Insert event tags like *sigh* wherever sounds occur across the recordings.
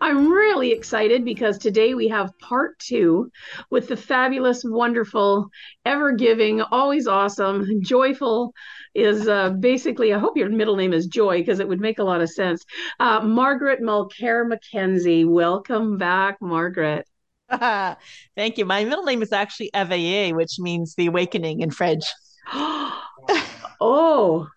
I'm really excited because today we have part two with the fabulous, wonderful, ever giving, always awesome, joyful is uh, basically, I hope your middle name is Joy because it would make a lot of sense. Uh, Margaret Mulcair Mackenzie. Welcome back, Margaret. *laughs* Thank you. My middle name is actually Eveille, which means the awakening in French. *gasps* oh,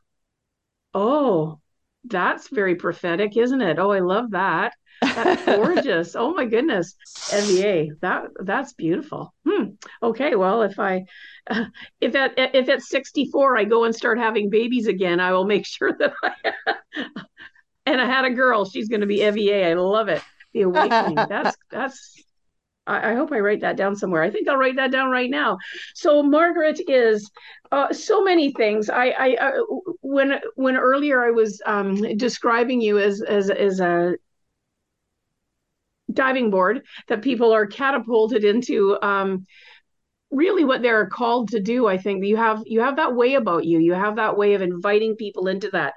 Oh, that's very prophetic, isn't it? Oh, I love that. That's *laughs* gorgeous. oh my goodness, Evier, that that's beautiful. Hmm. Okay, well, if I uh, *laughs* if at if at 64 I go and start having babies again, I will make *laughs* sure that I and I had a girl. She's going to be EVA. I love it. The awakening. That's that's I, I, hope I write that down somewhere. I think I'll write that down right now. So Margaret is uh, so many things. I, I uh, when when earlier I was um, describing you as as as a diving board that people are catapulted into. Um, really what they're called to do i think you have you have that way about you you have that way of inviting people into that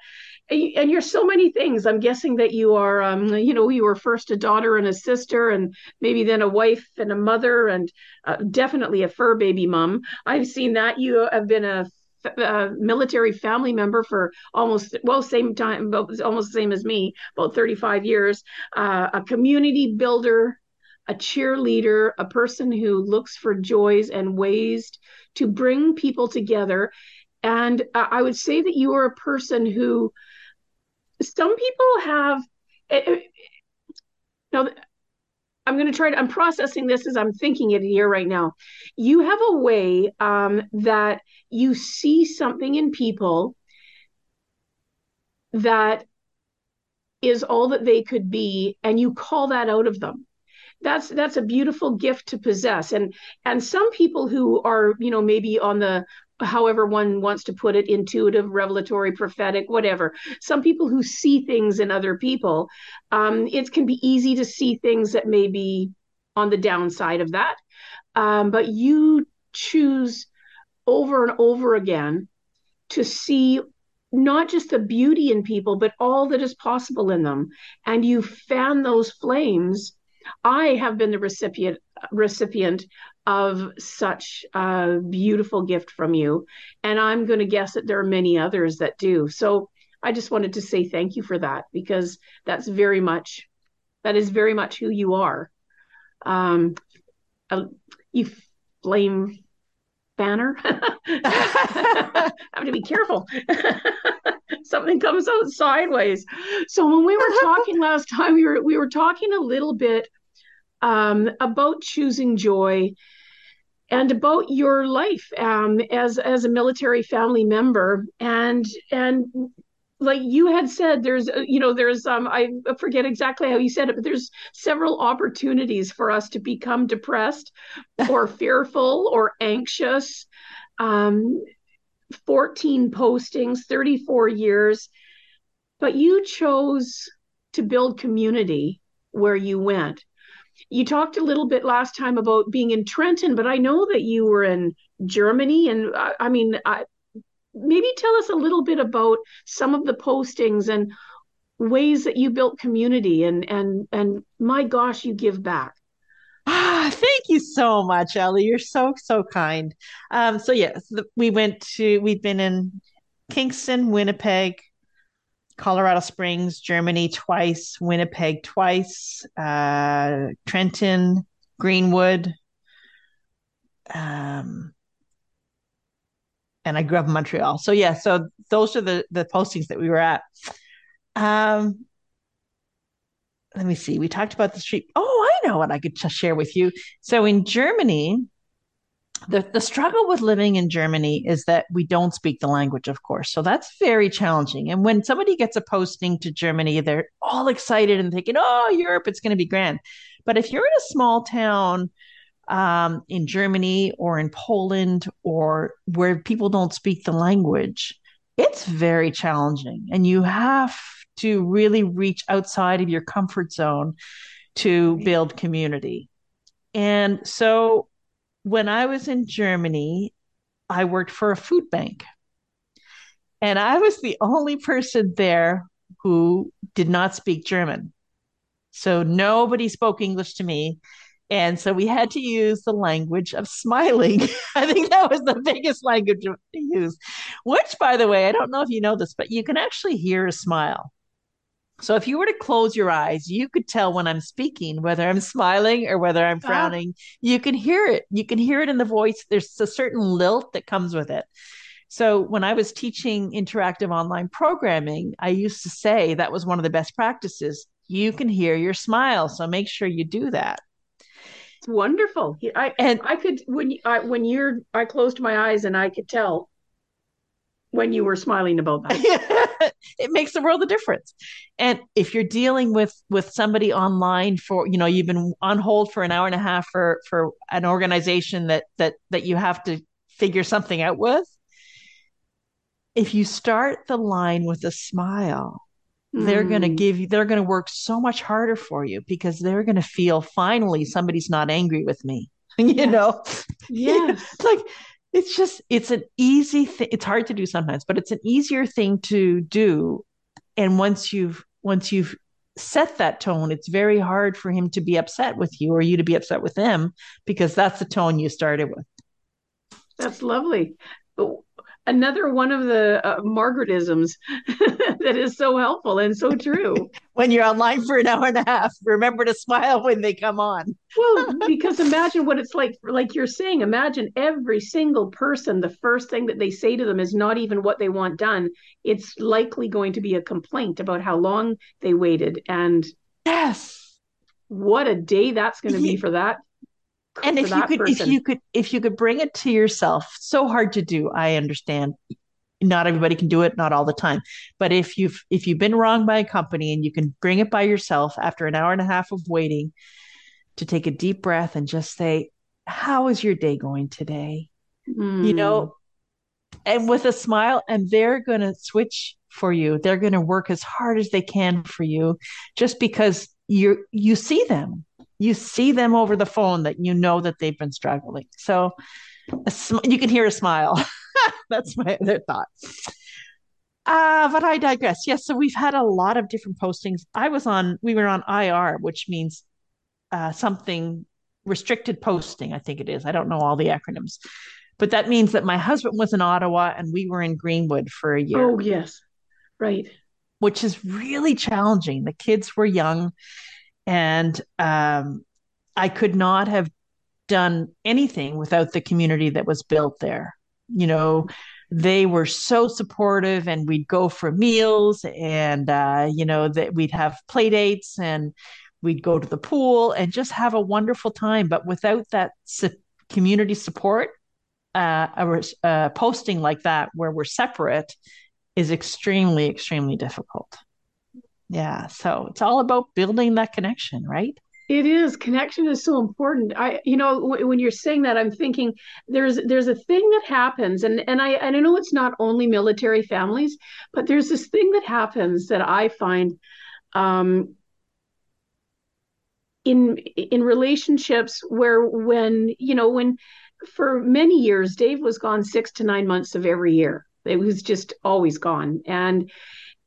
and you're so many things. I'm guessing that you are, um, you know, you were first a daughter and a sister, and maybe then a wife and a mother, and uh, definitely a fur baby mom. I've seen that. You have been a, a military family member for almost well, same time, almost the same as me, about 35 years. Uh, a community builder, a cheerleader, a person who looks for joys and ways to bring people together. And uh, I would say that you are a person who some people have it, eh, it, eh, now i'm going to try to i'm processing this as i'm thinking it here right now. You have a way um, that you see something in people that is all that they could be and you call that out of them. That's that's a beautiful gift to possess. And and some people who are you know maybe on the however one wants to put it intuitive revelatory prophetic whatever. Some people who see things in other people um, it can be easy to see things that may be on the downside of that. Um, but you choose over and over again to see not just the beauty in people but all that is possible in them. And you fan those flames. I have been the recipient recipient of such a beautiful gift from you. And I'm going to guess that there are many others that do. So I just wanted to say thank you for that because that's very much, that is very much who you are. Um, uh, you flame banner. I *laughs* have to be careful. *laughs* Something comes out sideways. So when we were talking last time, we were we were talking a little bit um, about choosing joy and about your life um, as as a military family member. And and like you had said there's uh, you know there's um i forget exactly how you said it but there's several opportunities for us to become depressed *laughs* or fearful or anxious. Um 14 postings 34 years. But you chose to build community where you went you talked a little bit last time about being in Trenton, but I know that you were in Germany. And I, I mean, I, maybe tell us a little bit about some of the postings and ways that you built community and and and my gosh you give back ah thank you so much ellie you're so so kind um so yes we went to we've been in kingston winnipeg Colorado Springs, Germany twice, Winnipeg twice, uh, Trenton, Greenwood. Um, and I grew up in Montreal. So yeah, so those are the the postings that we were at. Um, let me see. We talked about the street. Oh, I know what I could share with you. So in Germany, the, the struggle with living in Germany is that we don't speak the language, of course. So that's very challenging. And when somebody gets a posting to Germany, they're all excited and thinking, oh, Europe, it's going to be grand. But if you're in a small town um, in Germany or in Poland or where people don't speak the language, it's very challenging. And you have to really reach outside of your comfort zone to build community. And so when I was in Germany, I worked for a food bank. And I was the only person there who did not speak German. So nobody spoke English to me. And so we had to use the language of smiling. *laughs* I think that was the biggest language to use, which, by the way, I don't know if you know this, but you can actually hear a smile. So if you were to close your eyes, you could tell when I'm speaking whether I'm smiling or whether I'm ah. frowning. Ah. You can hear it. You can hear it in the voice. There's a certain lilt that comes with it. So when I was teaching interactive online programming, I used to say that was one of the best practices. You can hear your smile, so make sure you do that. It's wonderful. I and I could when I when you're I closed my eyes and I could tell when you were smiling about that. *laughs* it makes the world a difference. And if you're dealing with with somebody online for, you know, you've been on hold for an hour and a half for for an organization that that that you have to figure something out with, if you start the line with a smile, mm. they're going to give you they're going to work so much harder for you because they're going to feel finally somebody's not angry with me. *laughs* you yes. know. Yes. *laughs* like it's just it's an easy thing it's hard to do sometimes but it's an easier thing to do. And once you've once you've set that tone it's very hard for him to be upset with you or you to be upset with him because that's the tone you started with. That's lovely another one of the uh, Margaretisms *laughs* that is so helpful and so true. *laughs* when you're online for an hour and a half, remember to smile when they come on. well, *laughs* because imagine what it's like, like you're saying, imagine every single person, the first thing that they say to them is not even what they want done. It's likely going to be a complaint about how long they waited. And yes. What a day that's going to be for that and if you could person. if you could if you could bring it to yourself so hard to do i understand not everybody can do it not all the time but if you've if you've been wronged by a company and you can bring it by yourself after an hour and a half of waiting to take a deep breath and just say how is your day going today mm. you know hmm. and with a smile and they're going to switch for you they're going to work as hard as they can for you just because you you see them you see them over the phone that you know that they've been struggling. So sm- you can hear a smile. *laughs* That's my other thought. Uh, but I digress. Yes, so we've had a lot of different postings. I was on, we were on IR, which means uh, something restricted posting, I think it is. I don't know all the acronyms. But that means that my husband was in Ottawa and we were in Greenwood for a year. Oh, yes. Right. Which is really challenging. The kids were young and um, I could not have done anything without the community that was built there. You know, they were so supportive, and we'd go for meals, and uh, you know that we'd have play dates, and we'd go to the pool, and just have a wonderful time. But without that su- community support, uh, a, a posting like that where we're separate is extremely, extremely difficult. Yeah. So it's all about building that connection, right? It is connection is so important. I, you know, w- when you're saying that, I'm thinking there's there's a thing that happens, and and I and I know it's not only military families, but there's this thing that happens that I find um, in in relationships where when you know when for many years Dave was gone six to nine months of every year. It was just always gone, and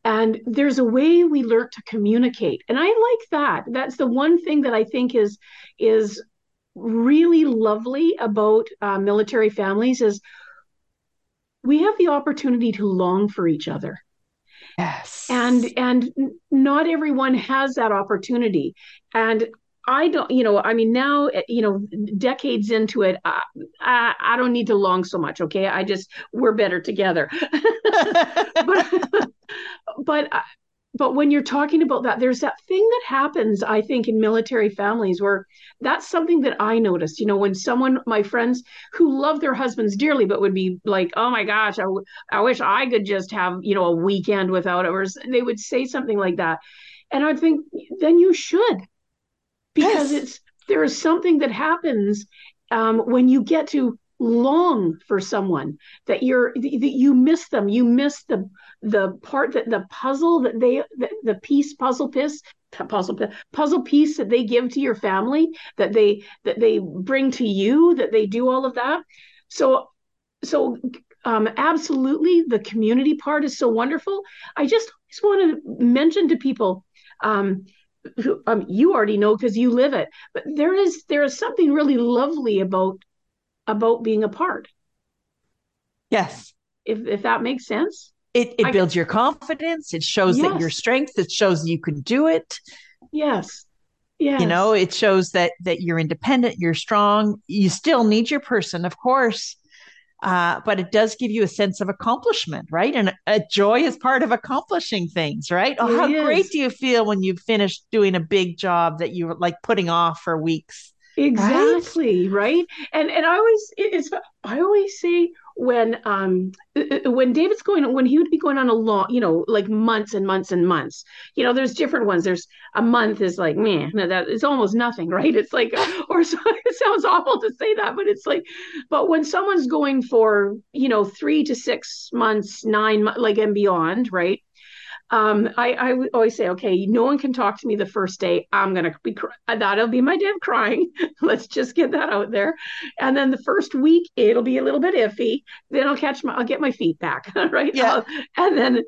and there's a way we learn to communicate and i like that that's the one thing that i think is is really lovely about uh, military families is we have the opportunity to long for each other yes and and not everyone has that opportunity and I don't, you know, I mean, now, you know, decades into it, I, I, I, don't need to long so much. Okay. I just, we're better together. *laughs* but, but but when you're talking about that, there's that thing that happens, I think, in military families where that's something that I noticed. You know, when someone, my friends who love their husbands dearly, but would be like, oh my gosh, I, w- I wish I could just have, you know, a weekend without it, or they would say something like that. And I think, then you should, because yes. it's, there is something that happens um, when you get to long for someone that you're that you miss them. You miss the the part that the puzzle that they the, the piece puzzle piece puzzle puzzle piece that they give to your family that they that they bring to you that they do all of that. So so um, absolutely the community part is so wonderful. I just, just want to mention to people um, who, um, you already know because you live it but there is there is something really lovely about about being apart. Yes. If if that makes sense. It it I, builds your confidence. It shows yes. that your strength. It shows you can do it. Yes. Yes. You know, it shows that that you're independent, you're strong. You still need your person, of course. Uh, but it does give you a sense of accomplishment, right? And a joy is part of accomplishing things, right? Oh, how is. great do you feel when you've finished doing a big job that you were like putting off for weeks? Exactly right? right, and and i always it's i always say when um when david's going when he would be going on a long you know like months and months and months you know there's different ones. There's a month is like man that is almost nothing *laughs* right? It's like or so, it sounds awful to say that but it's like but when someone's going for you know three to six months nine like and beyond right um, I, I always say, okay, no one can talk to me the first day. I'm gonna be that'll be my day of crying. *laughs* Let's just get that out there. And then the first week, it'll be a little bit iffy. Then I'll catch my, I'll get my feet back, *laughs* right? Yeah. I'll, and then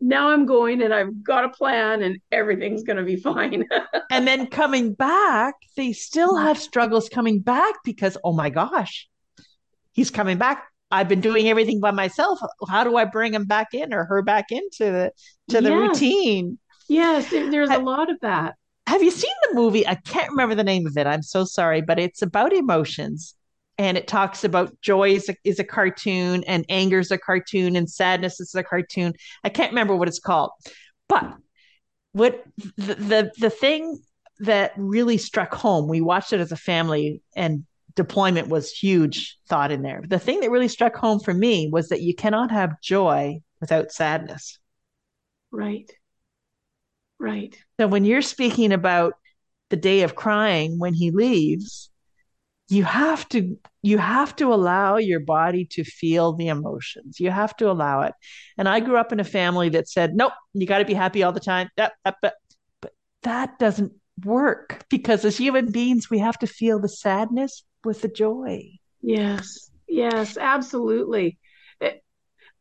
now I'm going and I've got a plan and everything's going to be *laughs* fine. and then coming back, they still have struggles coming back because, oh my gosh, he's coming back. I've been doing everything by myself. How do I bring him back in or her back into the to the yes. routine? Yes, there's a lot of that. Have you seen the movie? I can't remember the name of it. I'm so sorry, but it's about emotions and it talks about joy is a, is a cartoon and anger is a cartoon and sadness is a cartoon. I can't remember what it's called. But what the, the the thing that really struck home, we watched it as a family and deployment was huge thought in there. The thing that really struck home for me was that you cannot have joy without sadness. Right. Right. So when you're speaking about the day of crying when he leaves, you have to you have to allow your body to feel the emotions. You have to allow it. And I grew up in a family that said, "Nope, you got to be happy all the time." But that doesn't work because as human beings, we have to feel the sadness with the joy. Yes, yes, absolutely. I,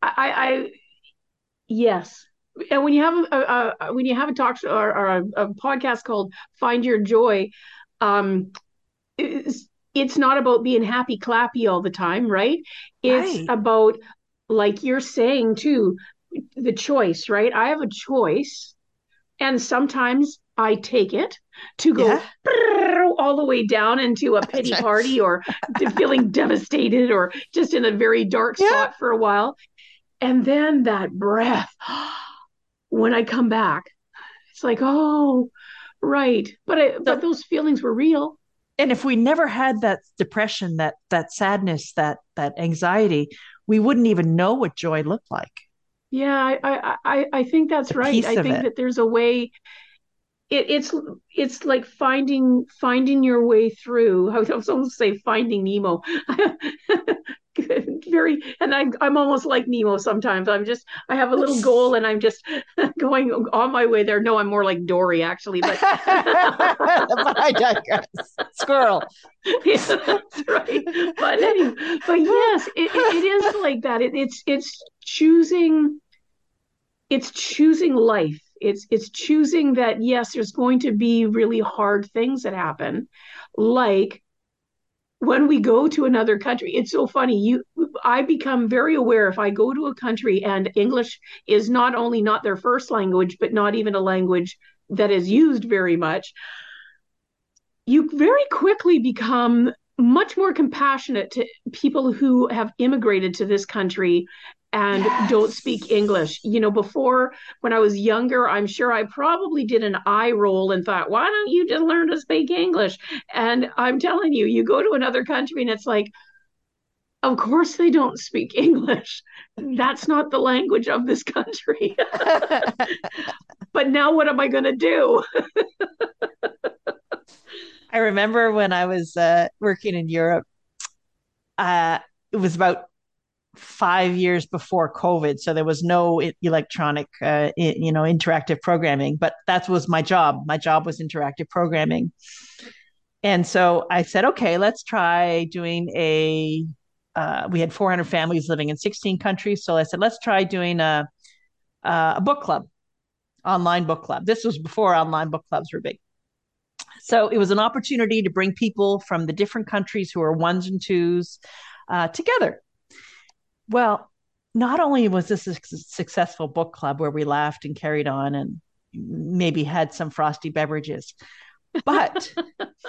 I, yes. And when you have a, a when you have a talk show or, or a, a, podcast called "Find Your Joy," um, it's, it's not about being happy clappy all the time, right? It's right. about, like you're saying too, the choice, right? I have a choice, and sometimes I take it to go yeah. All the way down into a pity party or feeling *laughs* devastated or just in a very dark yeah. spot for a while. And then that breath, *gasps* when I come back, it's like, oh, right. But I, so, but those feelings were real. And if we never had that depression, that that sadness, that that anxiety, we wouldn't even know what joy looked like. Yeah, I I I, think that's right. I think it. that there's a way it, it's it's like finding finding your way through. *laughs* I was almost say finding Nemo. *laughs* Very, and I'm I'm almost like Nemo sometimes. I'm just I have a little *laughs* goal and I'm just going on my way there. No, I'm more like Dory actually, but, but I digress. Squirrel. yeah, that's right. But anyway, but yes, it, it, it is like that. It, it's it's choosing. It's choosing life it's it's choosing that yes there's going to be really hard things that happen. Like when we go to another country it's so funny you i become very aware if i go to a country and english is not only not their first language but not even a language that is used very much you very quickly become much more compassionate to people who have immigrated to this country and Yes. don't speak English. You know, before when I was younger, I'm sure I probably did an eye roll and thought, why don't you just learn to speak English? And I'm telling you, you go to another country and it's like, of course they don't speak English. That's not the language of this country. *laughs* but now what am I going to do? I remember when I was uh, working in Europe, uh, it was about five years before COVID, so there was no electronic, uh, you know, interactive programming. But that was my job. My job was interactive programming, and so I said, okay, let's try doing a. Uh, we had 400 families living in 16 countries, so I said, let's try doing a a book club, online book club. This was before online book clubs were big. So it was an opportunity to bring people from the different countries who are ones and twos uh, together. Well, not only was this a successful book club where we laughed and carried on and maybe had some frosty beverages, but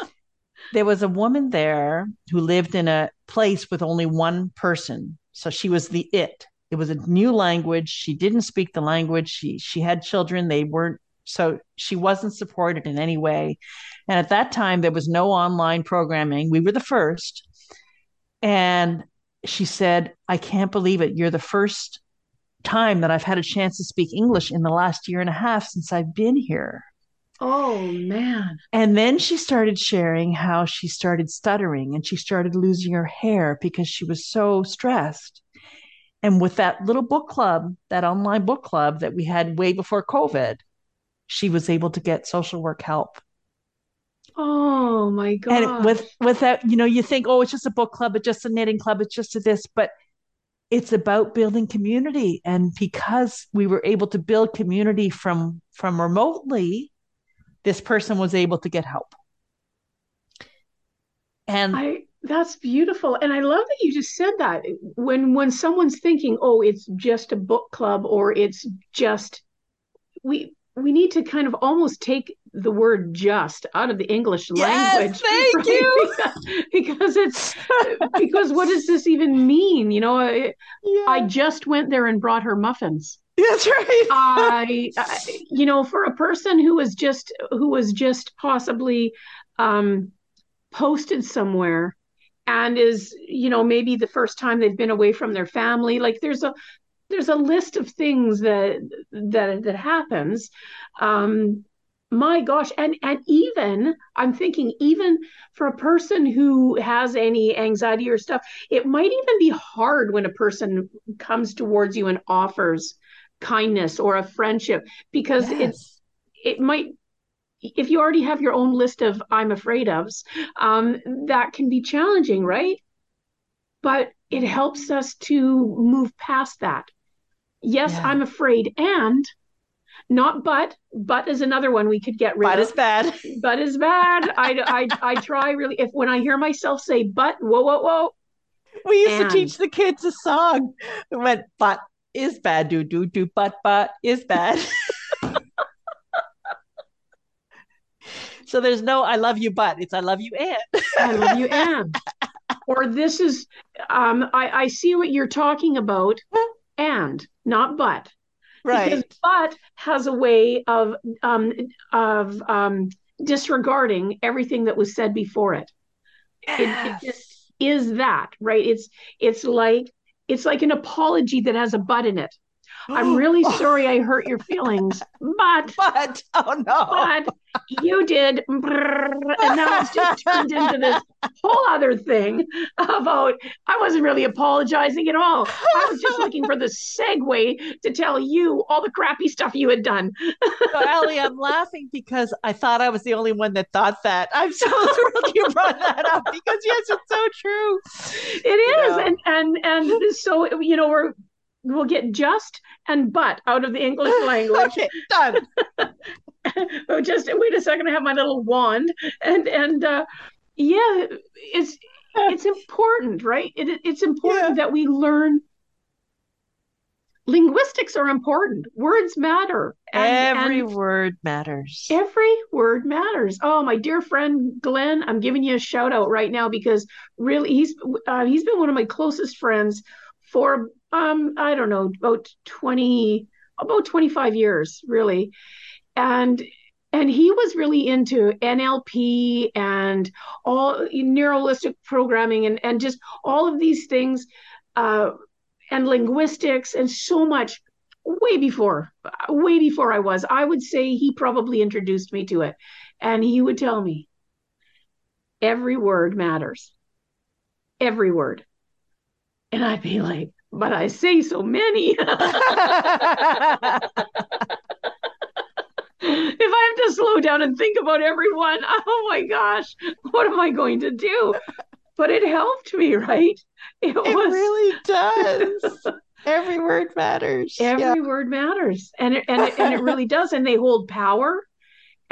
*laughs* there was a woman there who lived in a place with only one person. So she was the it. It was a new language. She didn't speak the language. She she had children. They weren't so she wasn't supported in any way. And at that time there was no online programming. We were the first. And she said, I can't believe it. You're the first time that I've had a chance to speak English in the last year and a half since I've been here. Oh man. And then she started sharing how she started stuttering and she started losing her hair because she was so stressed. And with that little book club, that online book club that we had way before COVID, she was able to get social work help. Oh my god! And with without, you know, you think, oh, it's just a book club, it's just a knitting club, it's just a this, but it's about building community. And because we were able to build community from from remotely, this person was able to get help. And I that's beautiful. And I love that you just said that. When when someone's thinking, "Oh, it's just a book club or it's just we we need to kind of almost take the word just out of the English Yes, language. *laughs* thank right? you. *laughs* because it's because what does this even mean? You know, I, yeah, I just went there and brought her muffins. that's right. *laughs* I, I you know for a person who was just who was just possibly um posted somewhere and is you know maybe the first time they've been away from their family like there's a there's a list of things that that that happens. Um my gosh and and even i'm thinking even for a person who has any anxiety or stuff it might even be hard when a person comes towards you and offers kindness or a friendship because it's it might if you already have your own list of i'm afraid ofs um, that can be challenging right? But it helps us to move past that yes Yeah. i'm afraid and not but but is another one we could get rid But of it's bad. but is bad I, I i try really if when i hear myself say but whoa whoa whoa We used And- to teach the kids a song. It went, but is bad, do do do, but but is bad. *laughs* so there's no I love you, but it's I love you and. I love you, Anne. *laughs* or this is, um, I, I see what you're talking about, and not but. Because but has a way of um, of um, disregarding everything that was said before it. It, it Yes. just is that right? It's it's like it's like an apology that has a but in it. I'm *gasps* really sorry I hurt your feelings, but *laughs* But oh no. but you did, and now it's just turned into this whole other thing about I wasn't really apologizing at all. I was just *laughs* looking for the segue to tell you all the crappy stuff you had done. *laughs* So, Ellie, I'm laughing because I thought I was the only one that thought that. I'm so thrilled you brought that up because yes, it's so true. It is, Yeah. and and and so you know we're we'll get just and but out of the English *laughs* language. Okay, done. *laughs* oh, just wait a second. I have my little wand, and and uh, yeah, it's it's important, right? It, it's important Yeah. that we learn. Linguistics are important. Words matter. And, Every and word matters. every word matters. Oh, my dear friend Glenn, I'm giving you a shout out right now because really he's uh, he's been one of my closest friends for um, I don't know, about 20, about 25 years, really. And and he was really into NLP and all neuralistic programming and, and just all of these things uh, and linguistics and so much way before way before I was. I would say he probably introduced me to it. And he would tell me every word matters. Every word. And I'd be like, but I say so many. *laughs* if I have to slow down and think about everyone, *laughs* oh my gosh, what am I going to do? But it helped me, right? It, it was... really does. *laughs* Every word matters. Every yeah. word matters, and it, and it, and it really does. And they hold power,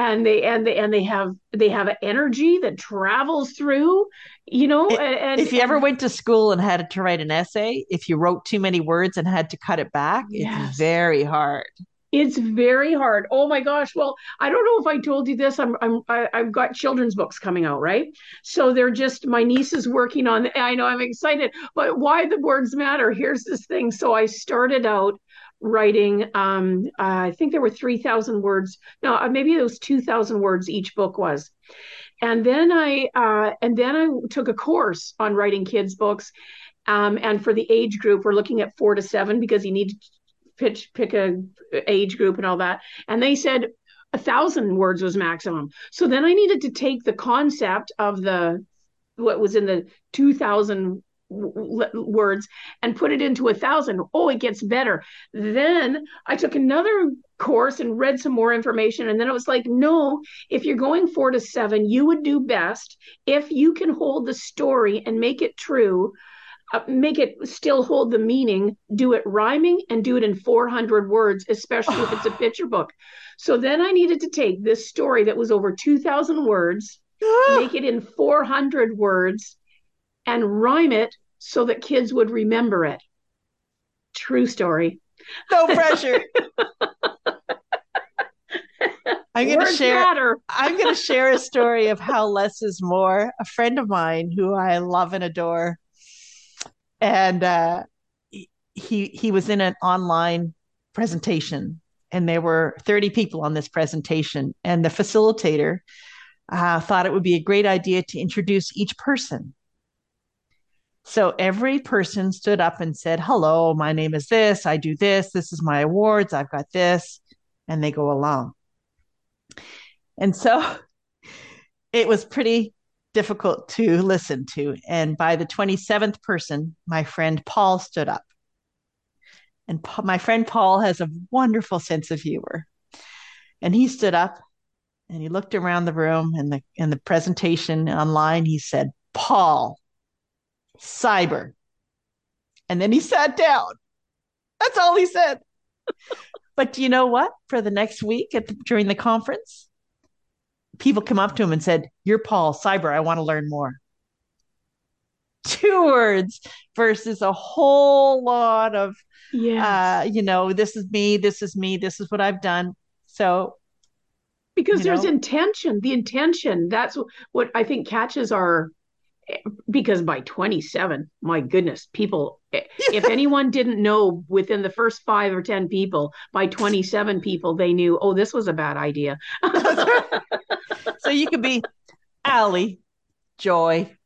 and they and they and they have they have an energy that travels through. You know, it, and if you ever went to school and had to write an essay, if you wrote too many words and had to cut it back, yes. it's very hard. It's very hard. Oh my gosh. Well, I don't know if I told you this. I'm I'm I, i have got children's books coming out, right? So they're just my niece is working on. I know I'm excited, but why the words matter? Here's this thing. So I started out writing. Um, uh, I think there were three thousand words. No, uh, maybe it was two thousand words each book was. And then I uh, and then I took a course on writing kids books. Um, and for the age group, we're looking at four to seven because you need to pitch pick a age group and all that and they said a thousand words was maximum so then i needed to take the concept of the what was in the 2000 words and put it into a thousand oh it gets better then i took another course and read some more information and then it was like no if you're going four to seven you would do best if you can hold the story and make it true uh, make it still hold the meaning, do it rhyming and do it in 400 words, especially if it's a *sighs* picture book. So then I needed to take this story that was over 2,000 words, *gasps* make it in 400 words, and rhyme it so that kids would remember it. True story. No pressure. *laughs* I'm going to share. I'm going to share a story of how less is more. A friend of mine who I love and adore and uh, he he was in an online presentation, and there were 30 people on this presentation, and the facilitator uh, thought it would be a great idea to introduce each person. So every person stood up and said, "Hello, my name is this. I do this. This is my awards. I've got this," and they go along. And so *laughs* it was pretty difficult to listen to. And by the 27th person, my friend Paul stood up. And pa- my friend Paul has a wonderful sense of humor. And he stood up and he looked around the room and the in the presentation online he said, "Paul, cyber." And then he sat down. That's all he said. *laughs* but do you know what? For the next week at the, during the conference, people come up to him and said, You're Paul, cyber, I want to learn more. *laughs* Two words versus a whole lot of, yes. uh, you know, this is me, this is me, this is what I've done. So, because there's know. intention, the intention, that's what I think catches our because by 27 my goodness people eh, *laughs* if anyone didn't know within the first five or ten people by 27 people they knew oh this was a bad idea *laughs* so you could be Ali, Joy.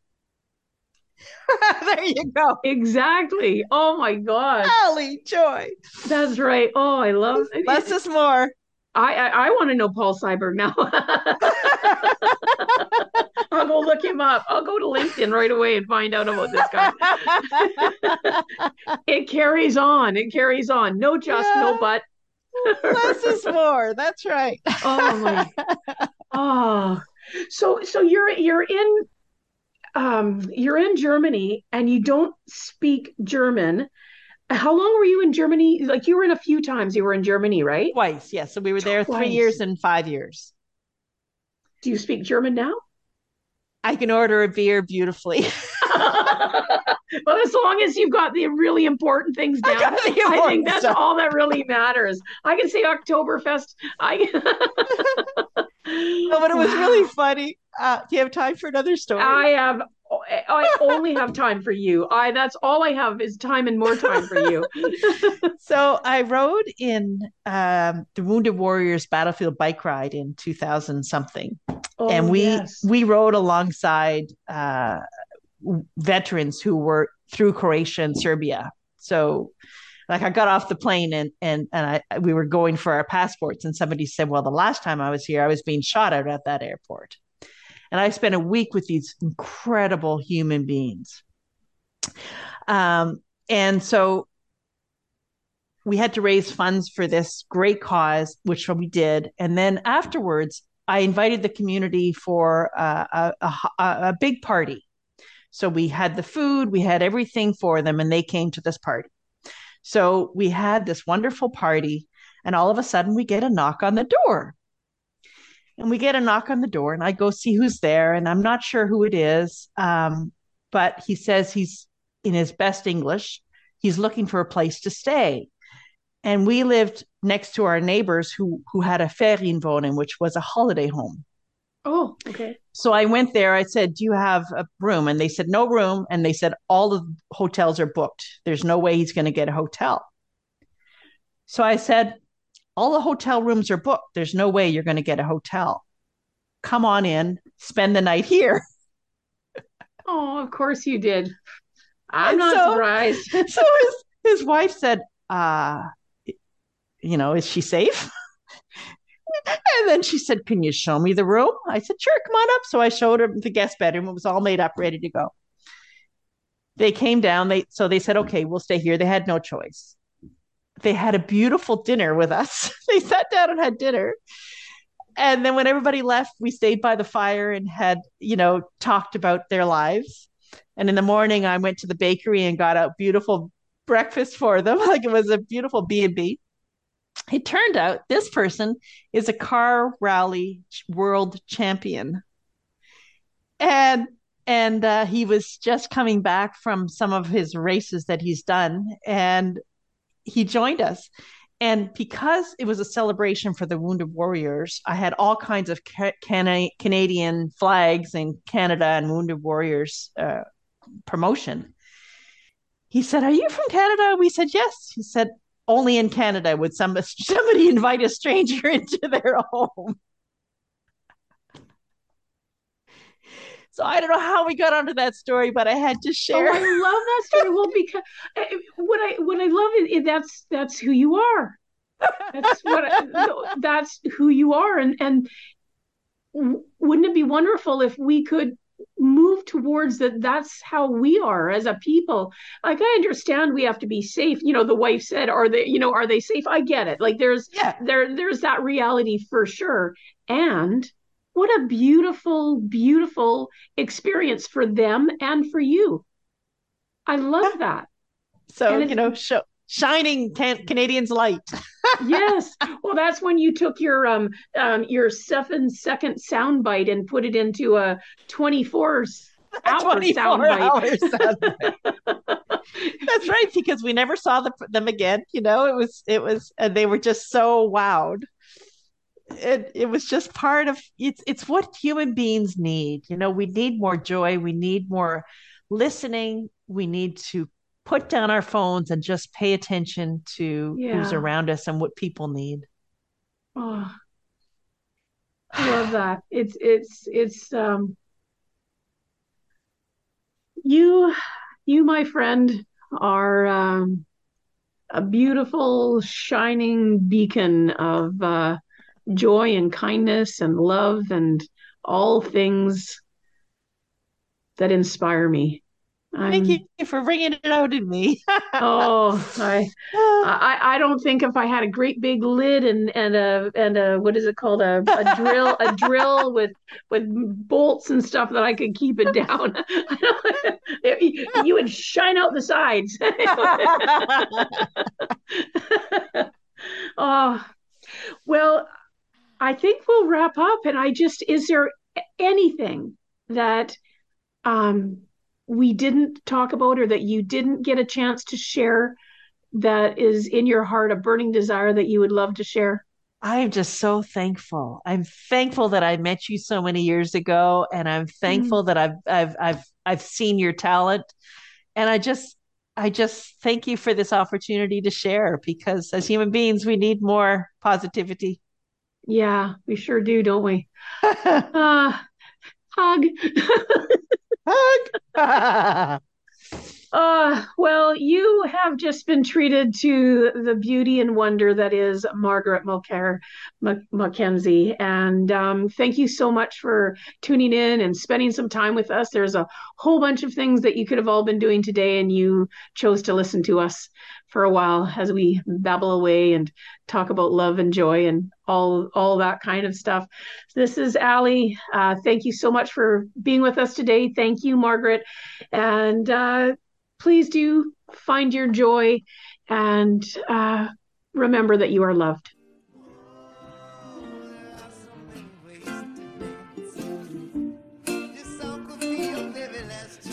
*laughs* there you go. Exactly. Oh my God. Ali, Joy. That's right. Oh, I love. Less is more. I I, I want to know Paul Cyber now. *laughs* I'll go look him up. I'll go to LinkedIn right away and find out about this guy. *laughs* it carries on. It carries on. No just, yeah. no but. Less is *laughs* more. That's right. oh my. Oh. So so you're you're in um you're in Germany and you don't speak German. How long were you in Germany? Like you were in a few times you were in Germany, right? Twice, yes. So we were there Twice. three years and five years. Do you speak German now? I can order a beer beautifully. *laughs* but as long as you've got the really important things down, I, I think that's stuff. all that really matters. I can say Oktoberfest. I. no, *laughs* but it was really funny. Uh, do you have time for another story? I have I only have *laughs* time for you. I that's all I have is time and more time for you. *laughs* so I rode in um, the Wounded Warriors Battlefield Bike Ride in 2000 something, oh, and we yes. we rode alongside uh, veterans who were through Croatia and Serbia. So like I got off the plane and and and I we were going for our passports and somebody said, "Well, the last time I was here, I was being shot at at that airport." And I spent a week with these incredible human beings. Um, and so we had to raise funds for this great cause, which we did. And then afterwards, I invited the community for a, a, a, big party. So we had the food, we had everything for them, and they came to this party. So we had this wonderful party, and all of a sudden we get a knock on the door. And we get a knock on the door, and I go see who's there, and I'm not sure who it is. Um, but he says he's in his best English, he's looking for a place to stay. And we lived next to our neighbors who who had a Ferienwohnung, which was a holiday home. Oh, okay. So I went there. I said, Do you have a room? And they said, No room. And they said, All the hotels are booked. There's no way he's going to get a hotel. So I said, All the hotel rooms are booked. There's no way you're going to get a hotel. Come on in, spend the night here. *laughs* Oh, of course you did. I'm and not so, surprised. *laughs* so his, his wife said, uh, you know, is she safe? *laughs* And then she said, Can you show me the room? I said, Sure, come on up. So I showed her the guest bedroom. It was all made up, ready to go. They came down. They so they said, Okay, we'll stay here. They had no choice. They had a beautiful dinner with us. *laughs* they sat down and had dinner. And then when everybody left, we stayed by the fire and had, you know, talked about their lives. And in the morning, I went to the bakery and got a beautiful breakfast for them. *laughs* Like it was a beautiful B and B it turned out this person is a car rally world champion and and uh, he was just coming back from some of his races that he's done and he joined us. And because it was a celebration for the wounded warriors i had all kinds of Can- canadian flags and canada and wounded warriors uh, promotion. He said are you from canada? We said yes. He said only in Canada would some, *laughs* somebody invite a stranger *laughs* into their home. So I don't know how we got onto that story, but I had to share. Oh, I love that story. well, because eh, what I what I love is, that's that's who you are. That's what I, that's who you are, and and wouldn't it be wonderful if we could move towards that that's how we are as a people like i understand we have to be safe you know the wife said are they you know are they safe i get it like there's yeah. there there's that reality for sure and what a beautiful beautiful experience for them and for you i love that so you know show shining can- Canadians light. *laughs* yes. Well, that's when you took your um, um your seven second sound bite and put it into a 24 hour 24 sound bite. *laughs* that's right, because we never saw the, them again. You know, it was it was and they were just so wowed. It it was just part of it's it's what human beings need. You know, we need more joy, we need more listening, we need to put down our phones and just pay attention to yeah. who's around us and what people need. Oh, I love that. It's it's it's um you you my friend are um a beautiful shining beacon of uh joy and kindness and love and all things that inspire me. Thank you for bringing it out in me. *laughs* oh, I, ah. I, I don't think if I had a great big lid and and a and a what is it called a, a drill a *laughs* drill with with bolts and stuff that I could keep it down. *laughs* you would shine out the sides. oh, well, I think we'll wrap up. And I just is there anything that um we didn't talk about or that you didn't get a chance to share that is in your heart a burning desire that you would love to share i'm just so thankful i'm thankful that i met you so many years ago and i'm thankful mm. that i've i've i've I've seen your talent, and I just I just thank you for this opportunity to share because as human beings, we need more positivity. Yeah, we sure do, don't we? *laughs* uh, hug. hug. *laughs* Uh, well, you have just been treated to the beauty and wonder that is Margaret Mulcair Mackenzie. And um, thank you so much for tuning in and spending some time with us. There's a whole bunch of things that you could have all been doing today, and you chose to listen to us for a while as we babble away and talk about love and joy and all all that kind of stuff. This is Ali. Uh, thank you so much for being with us today. Thank you, Margaret. And uh, please do find your joy and uh, remember that you are loved.